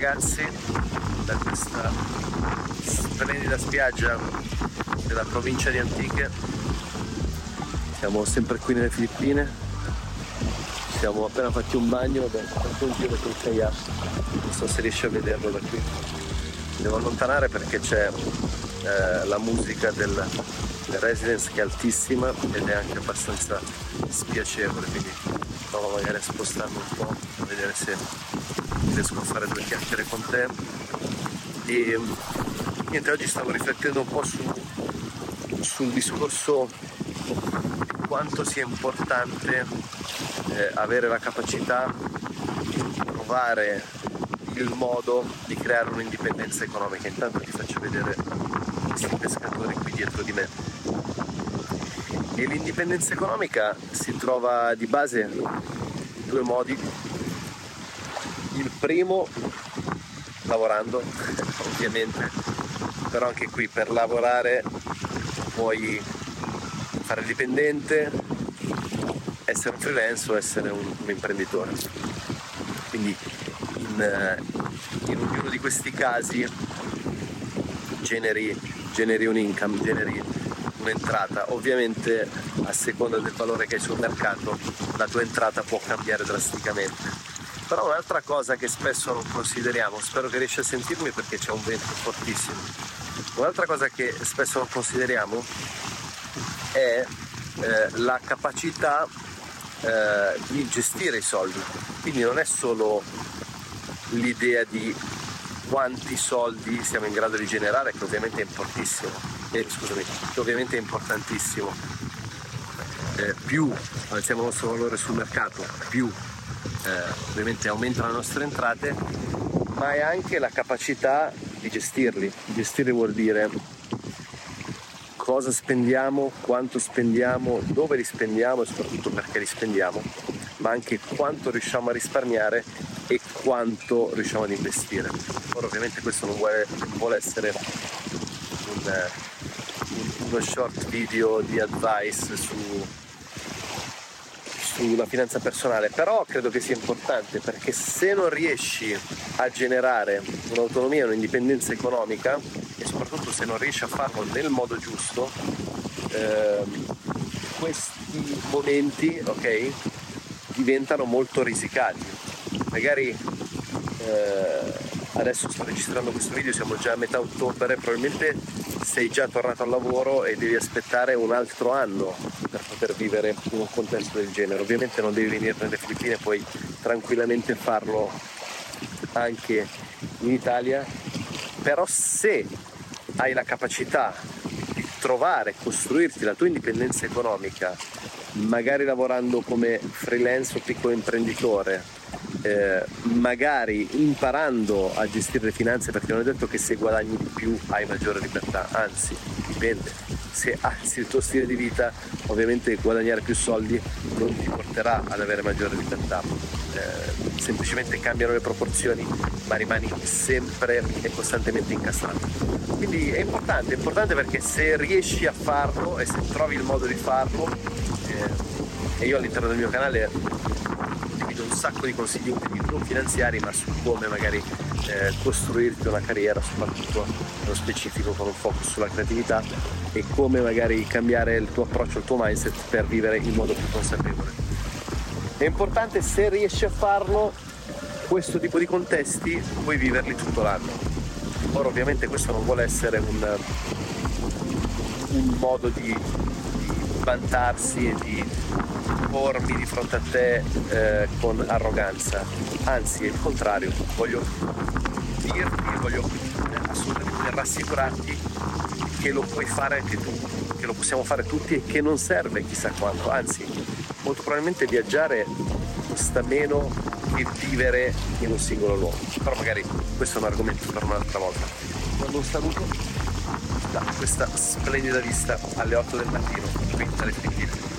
ragazzi da questa splendida spiaggia della provincia di Antiche. Siamo sempre qui nelle Filippine, siamo appena fatti un bagno abbiamo fatto un giro col kayak, non so se riesci a vederlo da qui. Devo allontanare perché c'è eh, la musica del, del residence che è altissima ed è anche abbastanza spiacevole, quindi provo magari a spostarmi un po' a vedere se riesco a fare due chiacchiere con te. E niente, oggi stavo riflettendo un po' su, sul discorso di quanto sia importante eh, avere la capacità di trovare il modo di creare un'indipendenza economica. Intanto ti faccio vedere questi pescatori qui dietro di me. E l'indipendenza economica si trova di base in due modi. Il primo lavorando, ovviamente, però anche qui per lavorare puoi fare dipendente, essere un freelance o essere un, un imprenditore. Quindi in, in, ognuno di questi casi generi, generi un income, generi un'entrata. Ovviamente a seconda del valore che hai sul mercato la tua entrata può cambiare drasticamente. Però un'altra cosa che spesso non consideriamo, spero che riesci a sentirmi perché c'è un vento fortissimo, un'altra cosa che spesso non consideriamo è eh, la capacità eh, di gestire i soldi. Quindi non è solo l'idea di quanti soldi siamo in grado di generare, che ovviamente è importantissimo, eh, scusami, che ovviamente è importantissimo. Eh, più alziamo il nostro valore sul mercato, più eh, ovviamente aumentano le nostre entrate, ma è anche la capacità di gestirli. Gestire vuol dire cosa spendiamo, quanto spendiamo, dove li spendiamo e soprattutto perché li spendiamo, ma anche quanto riusciamo a risparmiare e quanto riusciamo ad investire. Ora ovviamente questo non vuole, non vuole essere un, un, uno short video di advice su, sulla finanza personale, però credo che sia importante perché se non riesci a generare un'autonomia, un'indipendenza economica e soprattutto se non riesci a farlo nel modo giusto, eh, questi momenti ok, diventano molto risicati. Magari eh, adesso sto registrando questo video, siamo già a metà ottobre, probabilmente sei già tornato al lavoro e devi aspettare un altro anno per poter vivere in un contesto del genere. Ovviamente non devi venire nelle Filippine, puoi tranquillamente farlo anche in Italia, però se hai la capacità di trovare, costruirti la tua indipendenza economica, magari lavorando come freelance o piccolo imprenditore, eh, magari imparando a gestire le finanze perché non è detto che se guadagni di più hai maggiore libertà, anzi dipende, se alzi il tuo stile di vita ovviamente guadagnare più soldi non ti porterà ad avere maggiore libertà, eh, semplicemente cambiano le proporzioni ma rimani sempre e costantemente incastrato. Quindi è importante, è importante perché se riesci a farlo e se trovi il modo di farlo, eh, e io all'interno del mio canale un sacco di consigli utili non finanziari ma su come magari eh, costruirti una carriera soprattutto nello specifico con un focus sulla creatività e come magari cambiare il tuo approccio, il tuo mindset per vivere in modo più consapevole. È importante se riesci a farlo questo tipo di contesti puoi viverli tutto l'anno. Ora ovviamente questo non vuole essere un, un modo di, di vantarsi e di pormi di fronte a te eh, con arroganza, anzi è il contrario, voglio dirti, voglio assolutamente rassicurarti che lo puoi fare anche tu, che lo possiamo fare tutti e che non serve chissà quanto, anzi molto probabilmente viaggiare costa meno che vivere in un singolo luogo, però magari questo è un argomento per un'altra volta. Quando un saluto da questa splendida vista alle 8 del mattino qui dalle Filippine.